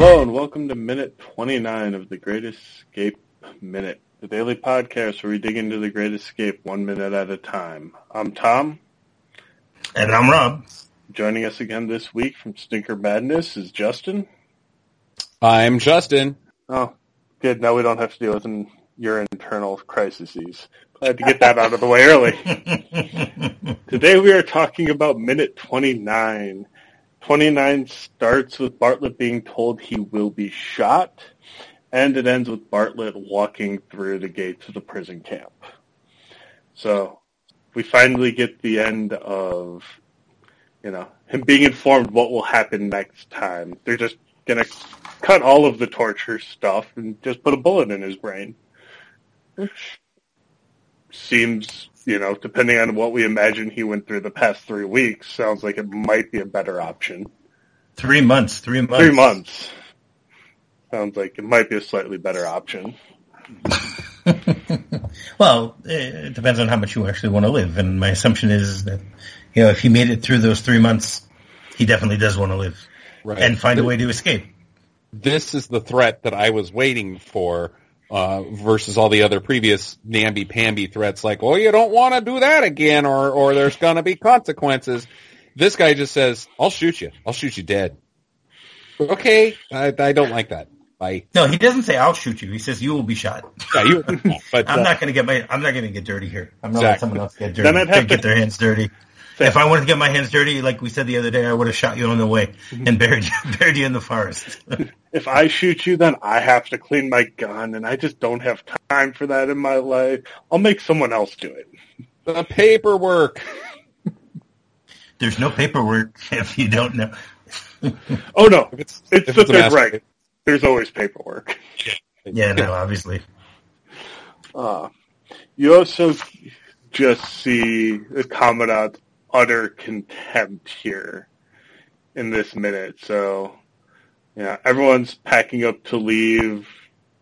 Hello and welcome to minute 29 of the Great Escape Minute, the daily podcast where we dig into the Great Escape one minute at a time. I'm Tom. And I'm Rob. Joining us again this week from Stinker Madness is Justin. I'm Justin. Oh, good. Now we don't have to deal with an, your internal crises. Glad to get that out of the way early. Today we are talking about minute 29. 29 starts with Bartlett being told he will be shot, and it ends with Bartlett walking through the gates of the prison camp. So we finally get the end of, you know, him being informed what will happen next time. They're just going to cut all of the torture stuff and just put a bullet in his brain. Which seems you know, depending on what we imagine he went through the past three weeks, sounds like it might be a better option. Three months, three months. Three months. Sounds like it might be a slightly better option. well, it depends on how much you actually want to live. And my assumption is that, you know, if he made it through those three months, he definitely does want to live right. and find a way to escape. This is the threat that I was waiting for uh, versus all the other previous namby-pamby threats like, oh, you don't want to do that again or, or there's going to be consequences. This guy just says, I'll shoot you. I'll shoot you dead. Okay, I, I don't like that. Bye. No, he doesn't say I'll shoot you. He says you will be shot. Yeah, you. But I'm uh, not going to get my. I'm not going to get dirty here. I'm not exactly. someone else get dirty. Then I'd have to get their hands dirty. If I wanted to get my hands dirty, like we said the other day, I would have shot you on the way and buried you, buried you in the forest. if I shoot you, then I have to clean my gun, and I just don't have time for that in my life. I'll make someone else do it. The paperwork. There's no paperwork if you don't know. oh no, it's, it's the third right. There's always paperwork. Yeah, yeah no, obviously. Uh, you also just see the commandant utter contempt here in this minute. So, yeah, everyone's packing up to leave.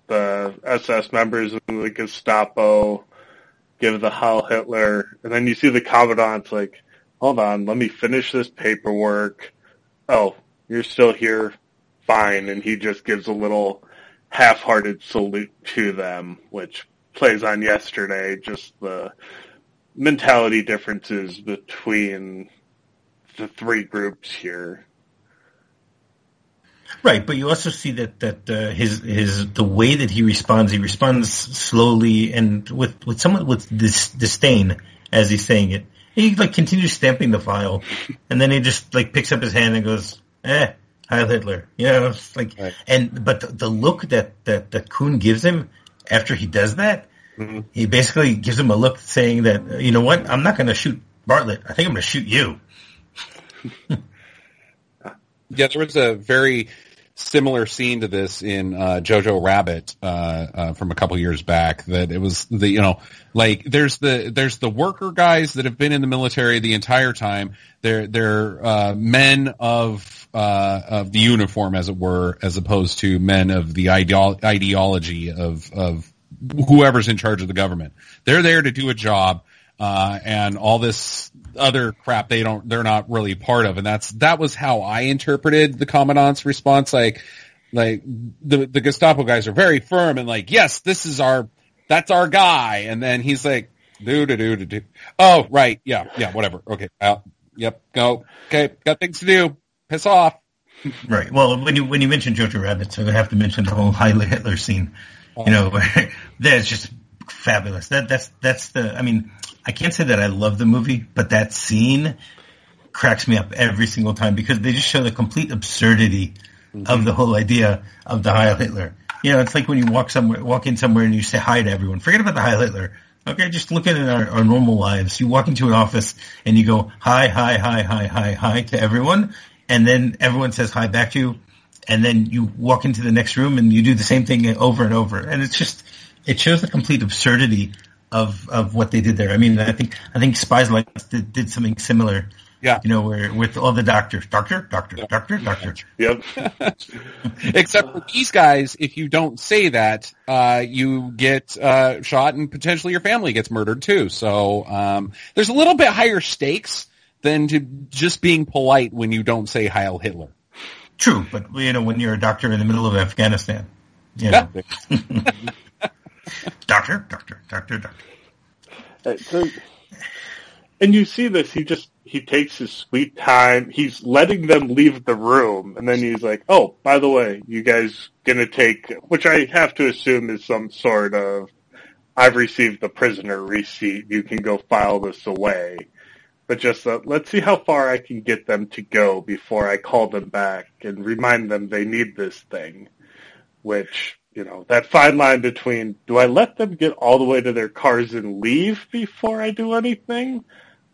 The SS members of the Gestapo give the Heil Hitler, and then you see the commandant's like, hold on, let me finish this paperwork. Oh, you're still here? Fine. And he just gives a little half-hearted salute to them, which plays on yesterday, just the mentality differences between the three groups here. Right, but you also see that that uh, his his the way that he responds, he responds slowly and with with somewhat with this disdain as he's saying it. He like continues stamping the file, and then he just like picks up his hand and goes, "Eh, Heil Hitler," you know, like right. and but the, the look that that that Kuhn gives him after he does that Mm-hmm. He basically gives him a look saying that, you know what, I'm not going to shoot Bartlett. I think I'm going to shoot you. yeah, there was a very similar scene to this in uh, Jojo Rabbit uh, uh, from a couple years back. That it was the you know like there's the there's the worker guys that have been in the military the entire time. They're they're uh, men of uh, of the uniform, as it were, as opposed to men of the ideolo- ideology of of whoever's in charge of the government. They're there to do a job, uh, and all this other crap they don't, they're not really part of. And that's, that was how I interpreted the commandant's response. Like, like the, the Gestapo guys are very firm and like, yes, this is our, that's our guy. And then he's like, do, do, do, do, do. Oh, right. Yeah. Yeah. Whatever. Okay. Uh, yep. Go. Okay. Got things to do. Piss off. Right. Well, when you, when you mention Jojo Rabbit, so I have to mention the whole Heil Hitler scene you know, that's just fabulous. That that's that's the. I mean, I can't say that I love the movie, but that scene cracks me up every single time because they just show the complete absurdity mm-hmm. of the whole idea of the Heil Hitler. You know, it's like when you walk somewhere, walk in somewhere, and you say hi to everyone. Forget about the Heil Hitler. Okay, just look at our, our normal lives. You walk into an office and you go hi, hi, hi, hi, hi, hi to everyone, and then everyone says hi back to you and then you walk into the next room and you do the same thing over and over. And it's just, it shows the complete absurdity of, of what they did there. I mean, I think, I think Spies Like did, did something similar. Yeah. You know, where with all the doctors, doctor, doctor, yeah. doctor, doctor. Yep. Except for these guys, if you don't say that, uh, you get, uh, shot and potentially your family gets murdered too. So, um, there's a little bit higher stakes than to just being polite when you don't say Heil Hitler. True, but you know when you're a doctor in the middle of Afghanistan, you know. doctor, doctor, doctor, doctor. Uh, so, and you see this. He just he takes his sweet time. He's letting them leave the room, and then he's like, "Oh, by the way, you guys gonna take?" Which I have to assume is some sort of, "I've received the prisoner receipt. You can go file this away." But just uh, let's see how far I can get them to go before I call them back and remind them they need this thing. Which you know that fine line between do I let them get all the way to their cars and leave before I do anything?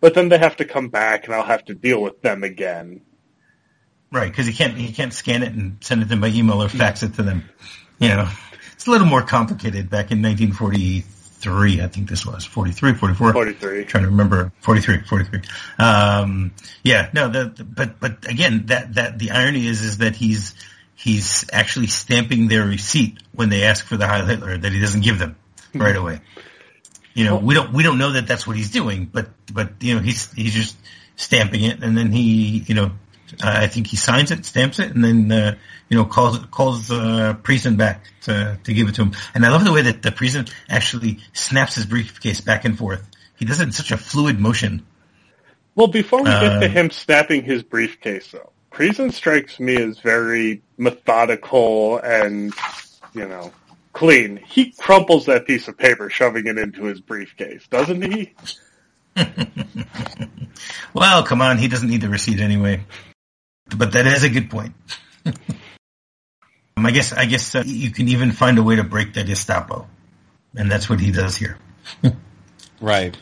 but then they have to come back, and I'll have to deal with them again. Right, because he can't he can't scan it and send it them by email or fax it to them. You know, it's a little more complicated. Back in 1943, I think this was 43, 44. 43. I'm trying to remember 43, 43. Um, yeah, no, the, the, but but again, that that the irony is is that he's he's actually stamping their receipt when they ask for the Heil Hitler that he doesn't give them right away. You know, we don't we don't know that that's what he's doing, but but you know he's he's just stamping it, and then he you know I think he signs it, stamps it, and then uh, you know calls calls uh, Priesen back to to give it to him. And I love the way that the Priesen actually snaps his briefcase back and forth. He does it in such a fluid motion. Well, before we get to uh, him snapping his briefcase, though, Priesen strikes me as very methodical and you know clean. He crumples that piece of paper, shoving it into his briefcase, doesn't he? well, come on, he doesn't need the receipt anyway. But that is a good point. um, I guess I guess uh, you can even find a way to break that Gestapo, and that's what he does here. right.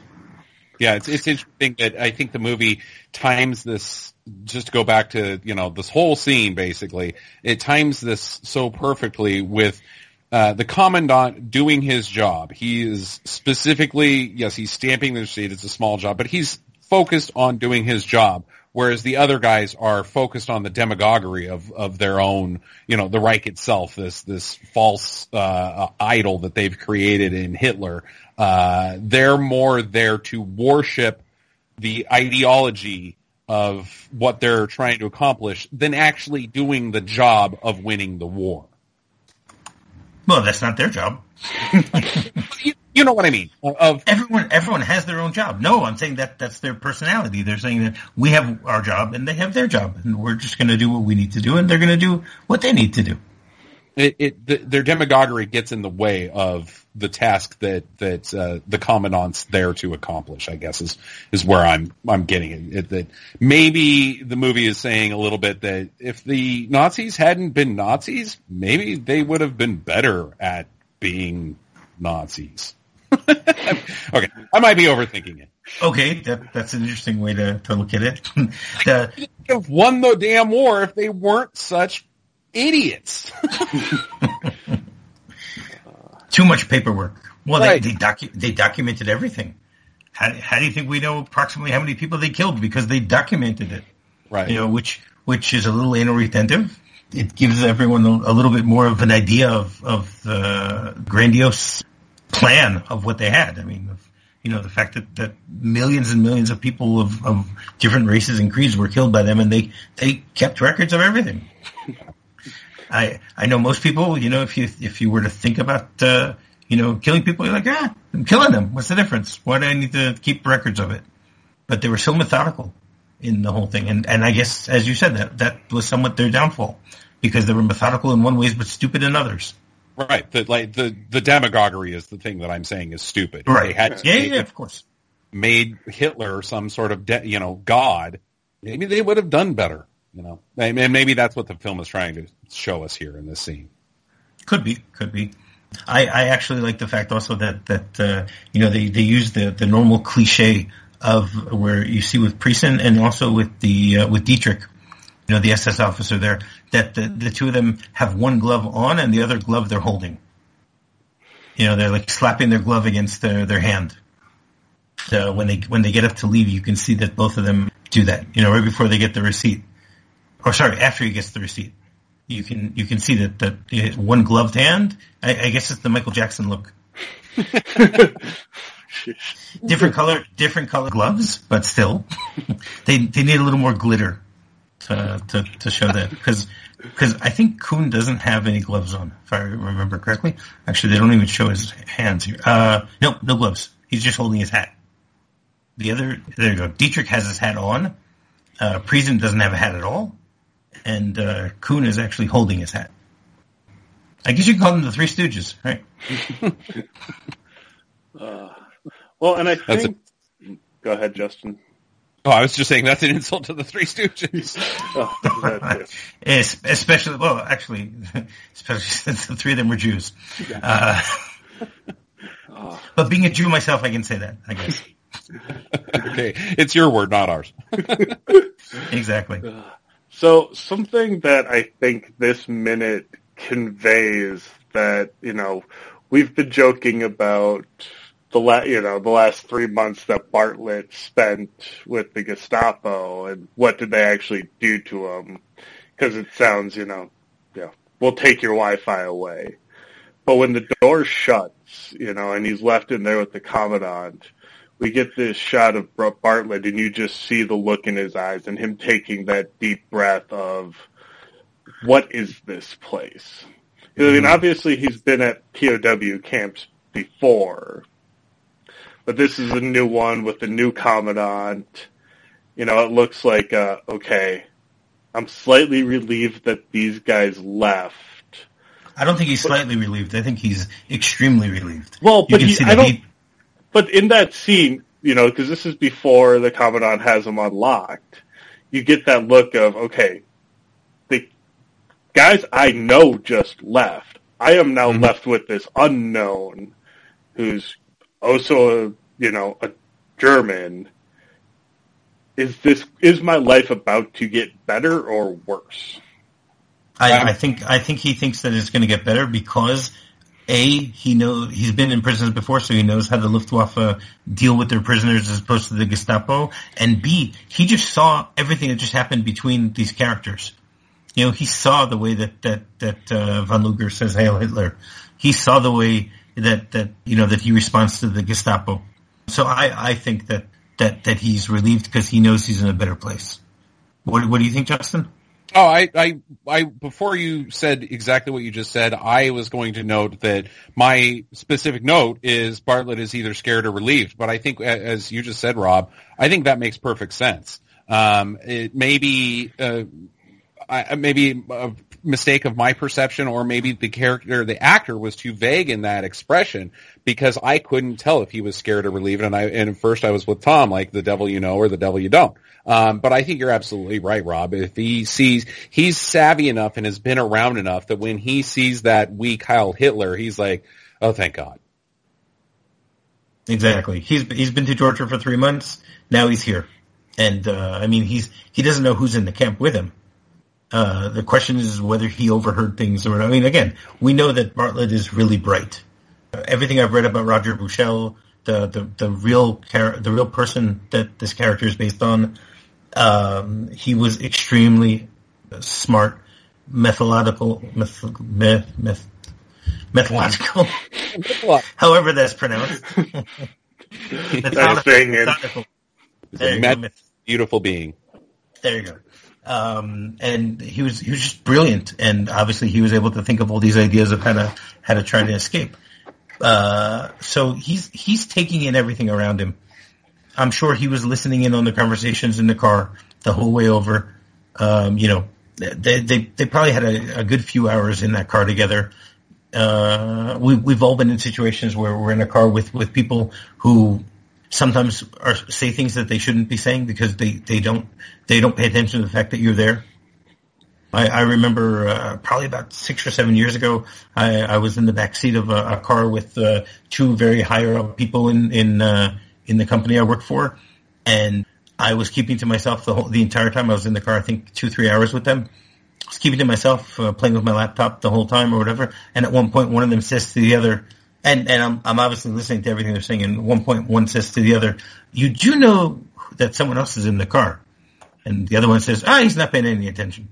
Yeah, it's it's interesting that I think the movie times this. Just to go back to you know this whole scene, basically, it times this so perfectly with uh, the commandant doing his job. He is specifically, yes, he's stamping the receipt. It's a small job, but he's focused on doing his job. Whereas the other guys are focused on the demagoguery of, of their own, you know, the Reich itself, this, this false, uh, idol that they've created in Hitler. Uh, they're more there to worship the ideology of what they're trying to accomplish than actually doing the job of winning the war. Well, that's not their job. you, you, know what I mean? Of everyone, everyone has their own job. No, I'm saying that that's their personality. They're saying that we have our job and they have their job, and we're just going to do what we need to do, and they're going to do what they need to do it, it the, their demagoguery gets in the way of the task that that uh, the commandant's there to accomplish. I guess is is where I'm I'm getting it. it. That maybe the movie is saying a little bit that if the Nazis hadn't been Nazis, maybe they would have been better at being Nazis. Okay, I might be overthinking it. Okay, that, that's an interesting way to, to look at it. the, have won the damn war if they weren't such idiots. Too much paperwork. Well, right. they they, docu- they documented everything. How, how do you think we know approximately how many people they killed? Because they documented it. Right. You know, which which is a little anal retentive. It gives everyone a, a little bit more of an idea of of the grandiose plan of what they had. I mean, you know, the fact that, that millions and millions of people of, of different races and creeds were killed by them, and they they kept records of everything. I I know most people. You know, if you if you were to think about uh, you know killing people, you're like, ah, I'm killing them. What's the difference? Why do I need to keep records of it? But they were so methodical in the whole thing, and and I guess as you said that that was somewhat their downfall because they were methodical in one ways but stupid in others. Right. The like the the demagoguery is the thing that I'm saying is stupid. Right. They had yeah, yeah, of course. Made Hitler some sort of de- you know god. Maybe they would have done better. You know, and maybe that's what the film is trying to show us here in this scene. Could be, could be. I, I actually like the fact also that that uh, you know they they use the the normal cliche of where you see with Priesen and also with the uh, with Dietrich, you know the SS officer there that the, the two of them have one glove on and the other glove they're holding. You know they're like slapping their glove against their their hand. So when they when they get up to leave, you can see that both of them do that. You know right before they get the receipt or sorry, after he gets the receipt, you can you can see that that one gloved hand. I, I guess it's the Michael Jackson look. different color, different color gloves, but still, they they need a little more glitter to to, to show that because because I think Kuhn doesn't have any gloves on, if I remember correctly. Actually, they don't even show his hands here. Uh, no, no gloves. He's just holding his hat. The other, there you go. Dietrich has his hat on. Uh, Priesen doesn't have a hat at all. And uh, Kuhn is actually holding his hat. I guess you can call them the Three Stooges, right? Uh, well, and I That's think. Go ahead, Justin. Oh, I was just saying that's an insult to the Three Stooges. Oh, that too. Es- especially, well, actually, especially since the three of them were Jews. Uh, Oh, but being a Jew myself, I can say that, I guess. okay, it's your word, not ours. Exactly. So something that I think this minute conveys that you know we've been joking about the la- you know the last three months that Bartlett spent with the Gestapo and what did they actually do to him? Because it sounds you know yeah we'll take your Wi-Fi away, but when the door shuts you know and he's left in there with the commandant. We get this shot of Bartlett, and you just see the look in his eyes, and him taking that deep breath of, "What is this place?" 'Cause, I mean, Mhm. obviously he's been at POW camps before, but this is a new one with a new commandant. You know, it looks like uh, okay. I'm slightly relieved that these guys left. I don't think he's slightly relieved. I think he's extremely relieved. Well, but he, see I don't. he, But in that scene, you know, because this is before the Commandant has him unlocked, you get that look of, okay, the guys I know just left. I am now Mhm. left with this unknown who's also, a, you know, a German. Is this, is my life about to get better or worse? I, I think I think he thinks that it's going to get better because a he know he's been in prisons before, so he knows how the Luftwaffe deal with their prisoners as opposed to the Gestapo. And b he just saw everything that just happened between these characters. You know, he saw the way that that that uh, von Luger says "Hail Hitler." He saw the way that that you know that he responds to the Gestapo. So I I think that that that he's relieved because he knows he's in a better place. What what do you think, Justin? Oh, I, I, I, before you said exactly what you just said, I was going to note that my specific note is Bartlett is either scared or relieved. But I think, as you just said, Rob, I think that makes perfect sense. Um, it may be, uh, I, maybe a mistake of my perception, or maybe the character, the actor was too vague in that expression because I couldn't tell if he was scared or relieved. And I, and first I was with Tom, like the devil you know or the devil you don't. Um, but I think you're absolutely right, Rob. If he sees, he's savvy enough and has been around enough that when he sees that weak Heil Hitler, he's like, oh, thank God. Exactly. He's he's been to Georgia for three months. Now he's here, and uh, I mean he's he doesn't know who's in the camp with him. Uh, the question is whether he overheard things or I mean again we know that Bartlett is really bright. Uh, everything I've read about Roger Bushell, the the the real char- the real person that this character is based on, um, he was extremely smart, methodical, meth, meth, meth, methodological. However that's pronounced. That's. Methodical. He's There a you met- beautiful being. There you go. Um, and he was he was just brilliant, and obviously he was able to think of all these ideas of how to how to try to escape. Uh, so he's he's taking in everything around him. I'm sure he was listening in on the conversations in the car the whole way over. Um, you know, they they they probably had a, a good few hours in that car together. Uh, we we've all been in situations where we're in a car with with people who sometimes are say things that they shouldn't be saying because they they don't they don't pay attention to the fact that you're there. I, I remember uh, probably about six or seven years ago, I, I was in the back seat of a, a car with uh, two very higher up people in in uh, in the company I work for, and I was keeping to myself the whole the entire time I was in the car. I think two three hours with them. I was keeping to myself, uh, playing with my laptop the whole time or whatever. And at one point, one of them says to the other, and and I'm I'm obviously listening to everything they're saying. And one point, one says to the other, "You do know that someone else is in the car," and the other one says, "Ah, he's not paying any attention."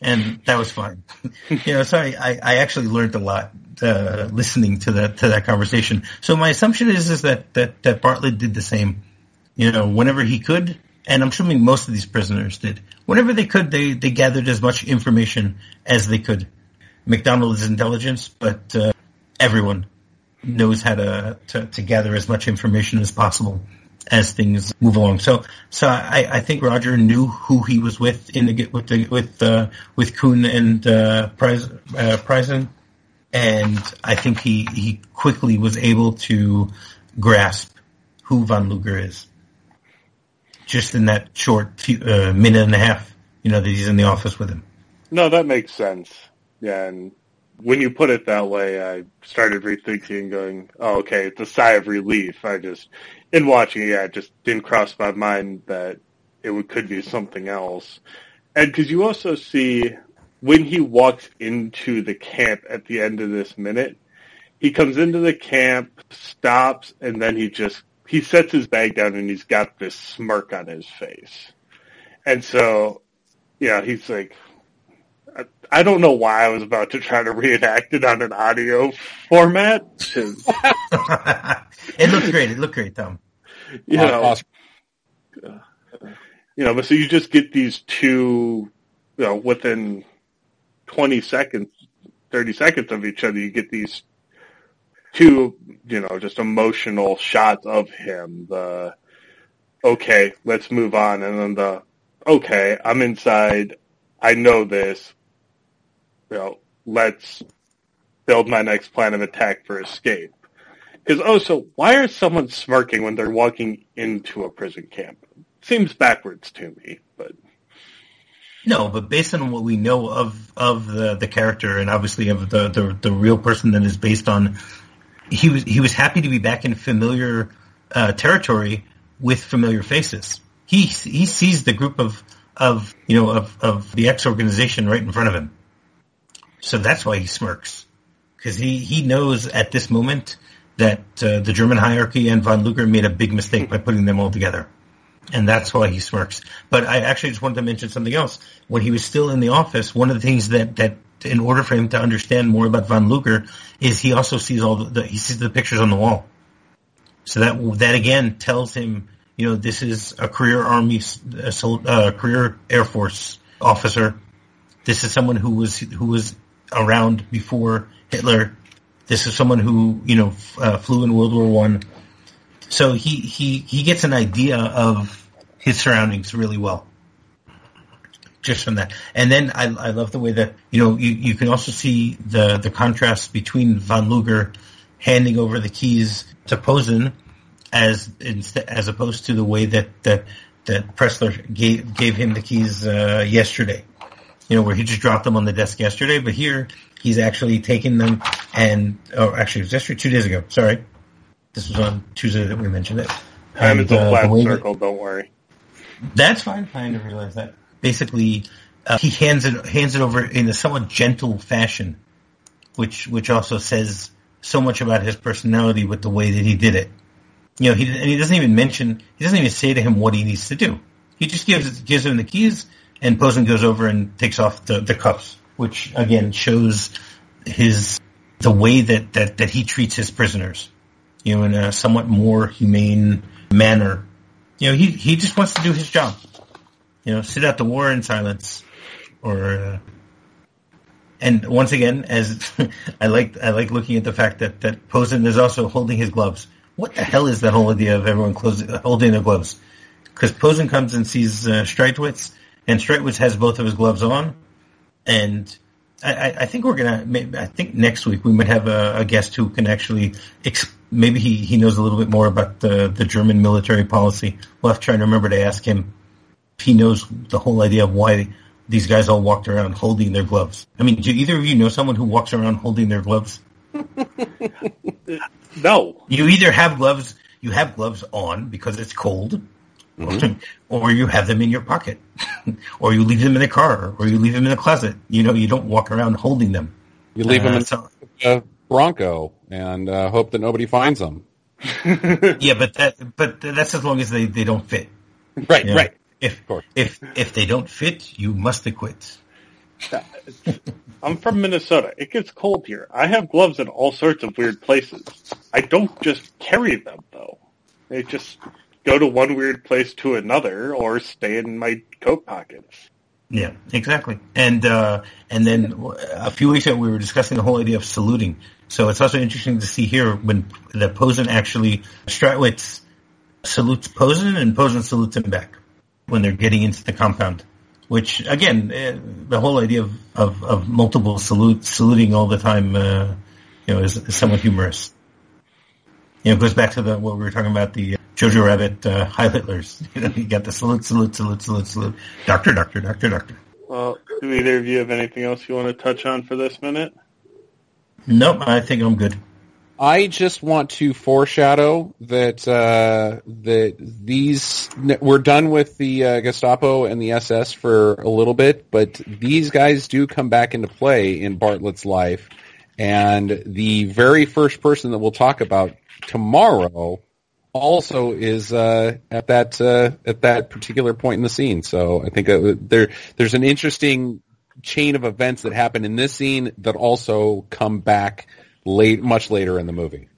and that was fine. you know, sorry, I, I, I actually learned a lot uh, listening to that to that conversation. So my assumption is is that that that Bartlett did the same. You know, whenever he could, and I'm assuming most of these prisoners did. whenever they could, they they gathered as much information as they could. MacDonald's intelligence, but uh, everyone knows how to, to to gather as much information as possible as things move along. So, so I, I think Roger knew who he was with in the with the with uh, with Kuhn and uh, uh, and I think he he quickly was able to grasp who von Luger is. Just in that short few, uh, minute and a half, you know, that he's in the office with him. No, that makes sense. Yeah, and when you put it that way, I started rethinking, going, "Oh, okay, it's a sigh of relief." I just, in watching it, it just didn't cross my mind that it would, could be something else. And because you also see when he walks into the camp at the end of this minute, he comes into the camp, stops, and then he just he sets his bag down and he's got this smirk on his face. And so, yeah, he's like, I, I don't know why I was about to try to reenact it on an audio format. it looked great. It looked great, though. You know, you know, but so you just get these two, you know, within 20 seconds, 30 seconds of each other, you get these two, you know, just emotional shots of him. The okay, let's move on, and then the okay, I'm inside. I know this. You know, let's build my next plan of attack for escape. Because oh, so why are someone smirking when they're walking into a prison camp? Seems backwards to me, but. No, but based on what we know of of the the character and obviously of the the, the real person that is based on he was he was happy to be back in familiar uh, territory with familiar faces. He he sees the group of of you know of of the X organization right in front of him. So that's why he smirks because he he knows at this moment that uh, the German hierarchy and von Luger made a big mistake by putting them all together. And that's why he smirks. But I actually just wanted to mention something else. When he was still in the office, one of the things that, that in order for him to understand more about von Luger is he also sees all the, the he sees the pictures on the wall. So that that again tells him, you know, this is a career army, a career air force officer. This is someone who was who was around before Hitler. This is someone who you know uh, flew in World War One. So he he he gets an idea of his surroundings really well just from that. And then I, I love the way that you know you, you can also see the the contrast between von Luger handing over the keys to Posen as as opposed to the way that that that Pressler gave gave him the keys uh, yesterday. You know, where he just dropped them on the desk yesterday, but here he's actually taken them and oh, actually it was yesterday, two days ago. Sorry, this was on Tuesday that we mentioned it. And, it's a uh, flat circle. That, don't worry. That's fine. I didn't realize that basically uh, he hands it hands it over in a somewhat gentle fashion, which which also says so much about his personality with the way that he did it. You know, he and he doesn't even mention he doesn't even say to him what he needs to do. He just gives gives him the keys, and Posen goes over and takes off the, the cuffs, which again shows his the way that, that, that he treats his prisoners. You know, in a somewhat more humane manner. You know, he he just wants to do his job you know, sit out the war in silence, or. Uh, and once again, as I like, I like looking at the fact that that Posen is also holding his gloves. What the hell is that whole idea of everyone closing, holding their gloves? Because Posen comes and sees uh, Strachwitz, and Strachwitz has both of his gloves on, and I, I think we're gonna. I think next week we might have a, a guest who can actually. Exp- maybe he, he knows a little bit more about the the German military policy. We'll have to try and remember to ask him if he knows the whole idea of why these guys all walked around holding their gloves. I mean, do either of you know someone who walks around holding their gloves? no. You either have gloves, you have gloves on because it's cold, mm-hmm. or you have them in your pocket, or you leave them in the car, or you leave them in the closet. You know, you don't walk around holding them. You leave uh, them in so, a Bronco and uh, hope that nobody finds them. yeah, but that but that's as long as they, they don't fit. Right, you know? right. If if if they don't fit, you must acquit. I'm from Minnesota. It gets cold here. I have gloves in all sorts of weird places. I don't just carry them though. They just go to one weird place to another or stay in my coat pockets. Yeah, exactly. And uh, and then a few weeks ago we were discussing the whole idea of saluting. So it's also interesting to see here when the Posen actually Strachwitz salutes Posen and Posen salutes him back when they're getting into the compound. Which again, uh, the whole idea of, of, of multiple salutes, saluting all the time, uh, you know, is, somewhat humorous. You know, it goes back to the what we were talking about the Jojo Rabbit uh, Heil Hitlers. You know, you got the salute, salute, salute, salute, salute. Doctor, doctor, doctor, doctor. Well, do either of you have anything else you want to touch on for this minute? Nope, I think I'm good. I just want to foreshadow that uh, that these we're done with the uh, Gestapo and the SS for a little bit, but these guys do come back into play in Bartlett's life, and the very first person that we'll talk about tomorrow also is uh, at that uh, at that particular point in the scene. So I think uh, there there's an interesting chain of events that happen in this scene that also come back late, much later in the movie.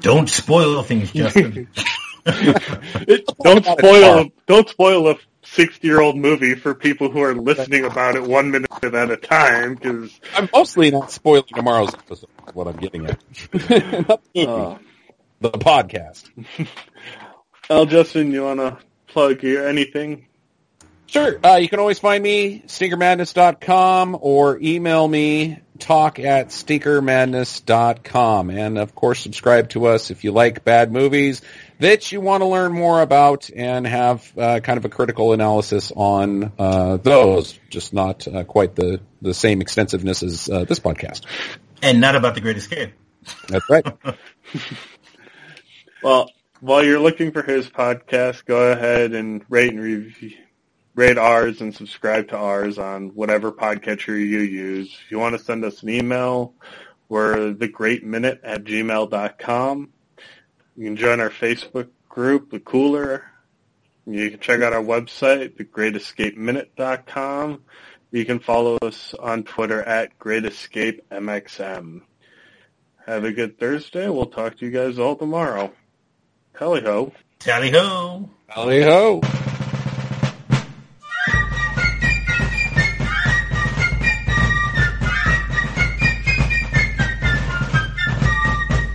Don't spoil things, Justin. don't spoil. Don't spoil the 60-year-old movie for people who are listening about it one minute at a time. Because I'm mostly not spoiling tomorrow's episode. What I'm getting at. uh, the podcast. well, Justin, you want to plug here anything? Sure. Uh, you can always find me, stinkermadness.com, or email me, talk at stinkermadness.com. And, of course, subscribe to us if you like bad movies that you want to learn more about and have uh, kind of a critical analysis on uh, those, just not uh, quite the, the same extensiveness as uh, this podcast. And not about The Great Escape. That's right. well, while you're looking for his podcast, go ahead and rate and review rate ours and subscribe to ours on whatever podcatcher you use. If you want to send us an email, we're thegreatminute at gmail.com. You can join our Facebook group, The Cooler. You can check out our website, thegreatescapeminute.com. You can follow us on Twitter at greatescapemxm. Have a good Thursday. We'll talk to you guys all tomorrow. Tally ho. Tally ho. Tally ho.